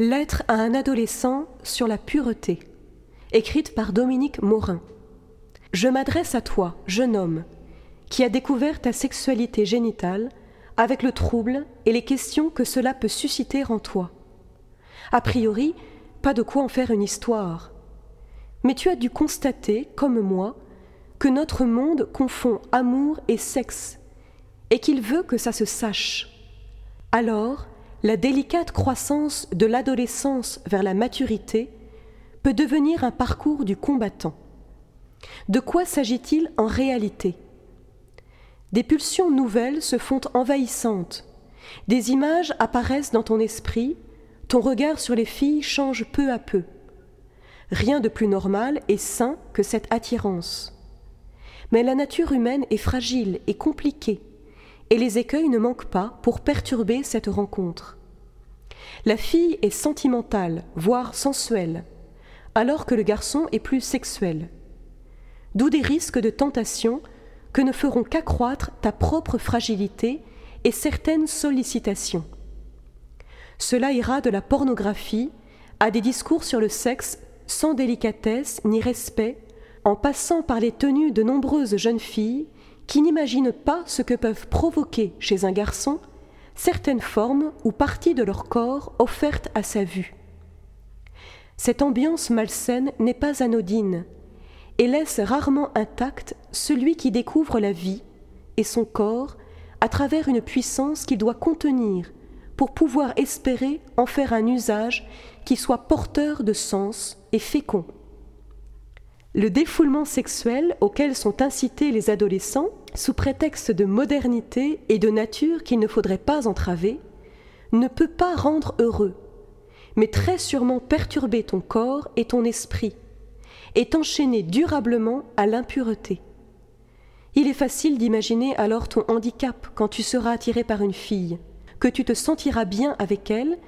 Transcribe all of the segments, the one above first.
Lettre à un adolescent sur la pureté, écrite par Dominique Morin. Je m'adresse à toi, jeune homme, qui a découvert ta sexualité génitale avec le trouble et les questions que cela peut susciter en toi. A priori, pas de quoi en faire une histoire. Mais tu as dû constater, comme moi, que notre monde confond amour et sexe, et qu'il veut que ça se sache. Alors, la délicate croissance de l'adolescence vers la maturité peut devenir un parcours du combattant. De quoi s'agit-il en réalité? Des pulsions nouvelles se font envahissantes, des images apparaissent dans ton esprit, ton regard sur les filles change peu à peu. Rien de plus normal et sain que cette attirance. Mais la nature humaine est fragile et compliquée, et les écueils ne manquent pas pour perturber cette rencontre. La fille est sentimentale, voire sensuelle, alors que le garçon est plus sexuel. D'où des risques de tentation que ne feront qu'accroître ta propre fragilité et certaines sollicitations. Cela ira de la pornographie à des discours sur le sexe sans délicatesse ni respect, en passant par les tenues de nombreuses jeunes filles qui n'imaginent pas ce que peuvent provoquer chez un garçon certaines formes ou parties de leur corps offertes à sa vue. Cette ambiance malsaine n'est pas anodine et laisse rarement intact celui qui découvre la vie et son corps à travers une puissance qu'il doit contenir pour pouvoir espérer en faire un usage qui soit porteur de sens et fécond. Le défoulement sexuel auquel sont incités les adolescents, sous prétexte de modernité et de nature qu'il ne faudrait pas entraver, ne peut pas rendre heureux, mais très sûrement perturber ton corps et ton esprit, et t'enchaîner durablement à l'impureté. Il est facile d'imaginer alors ton handicap quand tu seras attiré par une fille, que tu te sentiras bien avec elle,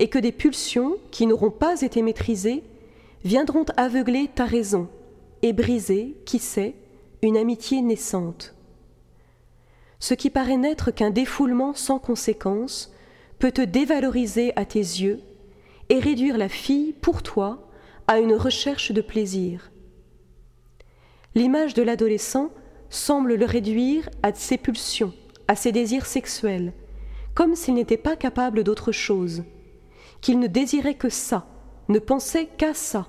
et que des pulsions, qui n'auront pas été maîtrisées, viendront aveugler ta raison et briser, qui sait, une amitié naissante. Ce qui paraît n'être qu'un défoulement sans conséquence peut te dévaloriser à tes yeux et réduire la fille pour toi à une recherche de plaisir. L'image de l'adolescent semble le réduire à ses pulsions, à ses désirs sexuels, comme s'il n'était pas capable d'autre chose, qu'il ne désirait que ça, ne pensait qu'à ça,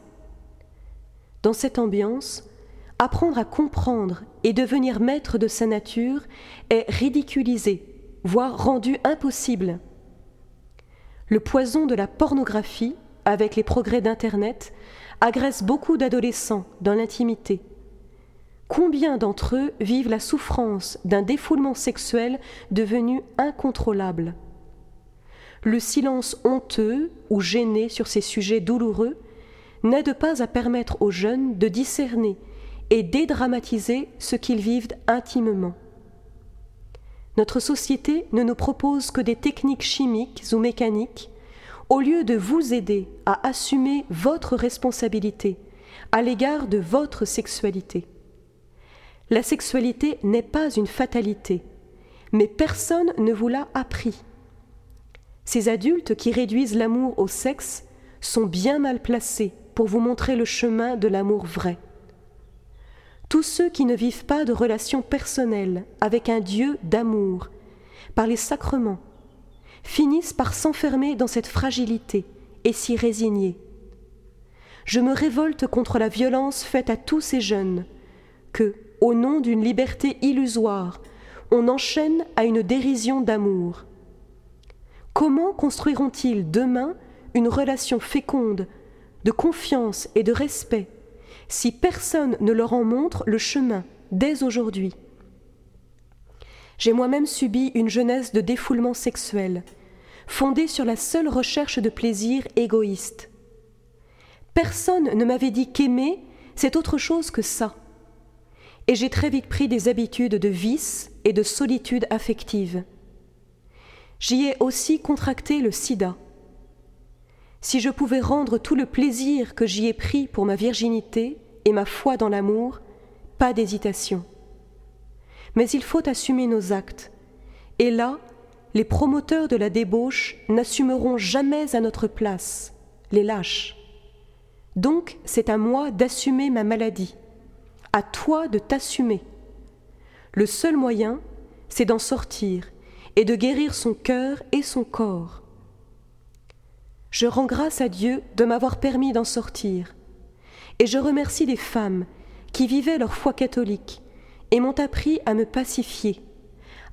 dans cette ambiance, apprendre à comprendre et devenir maître de sa nature est ridiculisé, voire rendu impossible. Le poison de la pornographie, avec les progrès d'Internet, agresse beaucoup d'adolescents dans l'intimité. Combien d'entre eux vivent la souffrance d'un défoulement sexuel devenu incontrôlable? Le silence honteux ou gêné sur ces sujets douloureux n'aide pas à permettre aux jeunes de discerner et dédramatiser ce qu'ils vivent intimement. Notre société ne nous propose que des techniques chimiques ou mécaniques au lieu de vous aider à assumer votre responsabilité à l'égard de votre sexualité. La sexualité n'est pas une fatalité, mais personne ne vous l'a appris. Ces adultes qui réduisent l'amour au sexe sont bien mal placés pour vous montrer le chemin de l'amour vrai. Tous ceux qui ne vivent pas de relation personnelle avec un Dieu d'amour, par les sacrements, finissent par s'enfermer dans cette fragilité et s'y résigner. Je me révolte contre la violence faite à tous ces jeunes que, au nom d'une liberté illusoire, on enchaîne à une dérision d'amour. Comment construiront-ils demain une relation féconde de confiance et de respect si personne ne leur en montre le chemin dès aujourd'hui. J'ai moi-même subi une jeunesse de défoulement sexuel, fondée sur la seule recherche de plaisir égoïste. Personne ne m'avait dit qu'aimer, c'est autre chose que ça. Et j'ai très vite pris des habitudes de vice et de solitude affective. J'y ai aussi contracté le sida si je pouvais rendre tout le plaisir que j'y ai pris pour ma virginité et ma foi dans l'amour, pas d'hésitation. Mais il faut assumer nos actes, et là, les promoteurs de la débauche n'assumeront jamais à notre place, les lâches. Donc c'est à moi d'assumer ma maladie, à toi de t'assumer. Le seul moyen, c'est d'en sortir et de guérir son cœur et son corps. Je rends grâce à Dieu de m'avoir permis d'en sortir, et je remercie les femmes qui vivaient leur foi catholique et m'ont appris à me pacifier,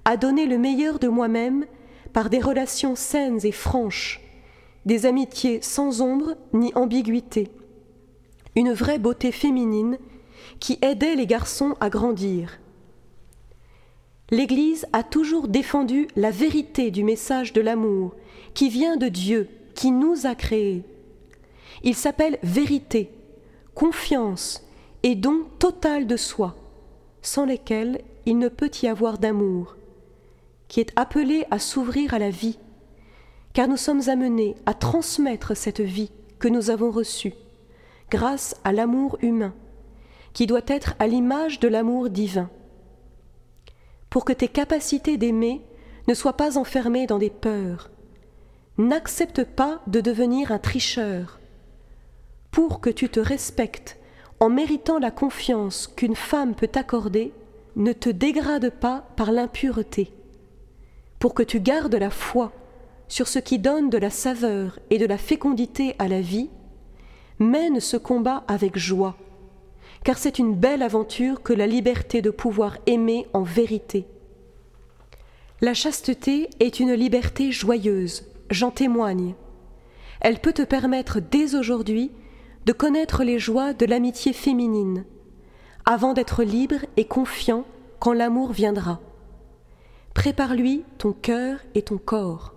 à donner le meilleur de moi-même par des relations saines et franches, des amitiés sans ombre ni ambiguïté, une vraie beauté féminine qui aidait les garçons à grandir. L'Église a toujours défendu la vérité du message de l'amour qui vient de Dieu, qui nous a créés. Il s'appelle vérité, confiance et don total de soi, sans lesquels il ne peut y avoir d'amour, qui est appelé à s'ouvrir à la vie, car nous sommes amenés à transmettre cette vie que nous avons reçue, grâce à l'amour humain, qui doit être à l'image de l'amour divin. Pour que tes capacités d'aimer ne soient pas enfermées dans des peurs, n'accepte pas de devenir un tricheur. Pour que tu te respectes en méritant la confiance qu'une femme peut t'accorder, ne te dégrade pas par l'impureté. Pour que tu gardes la foi sur ce qui donne de la saveur et de la fécondité à la vie, mène ce combat avec joie, car c'est une belle aventure que la liberté de pouvoir aimer en vérité. La chasteté est une liberté joyeuse, j'en témoigne. Elle peut te permettre dès aujourd'hui de connaître les joies de l'amitié féminine, avant d'être libre et confiant quand l'amour viendra. Prépare-lui ton cœur et ton corps.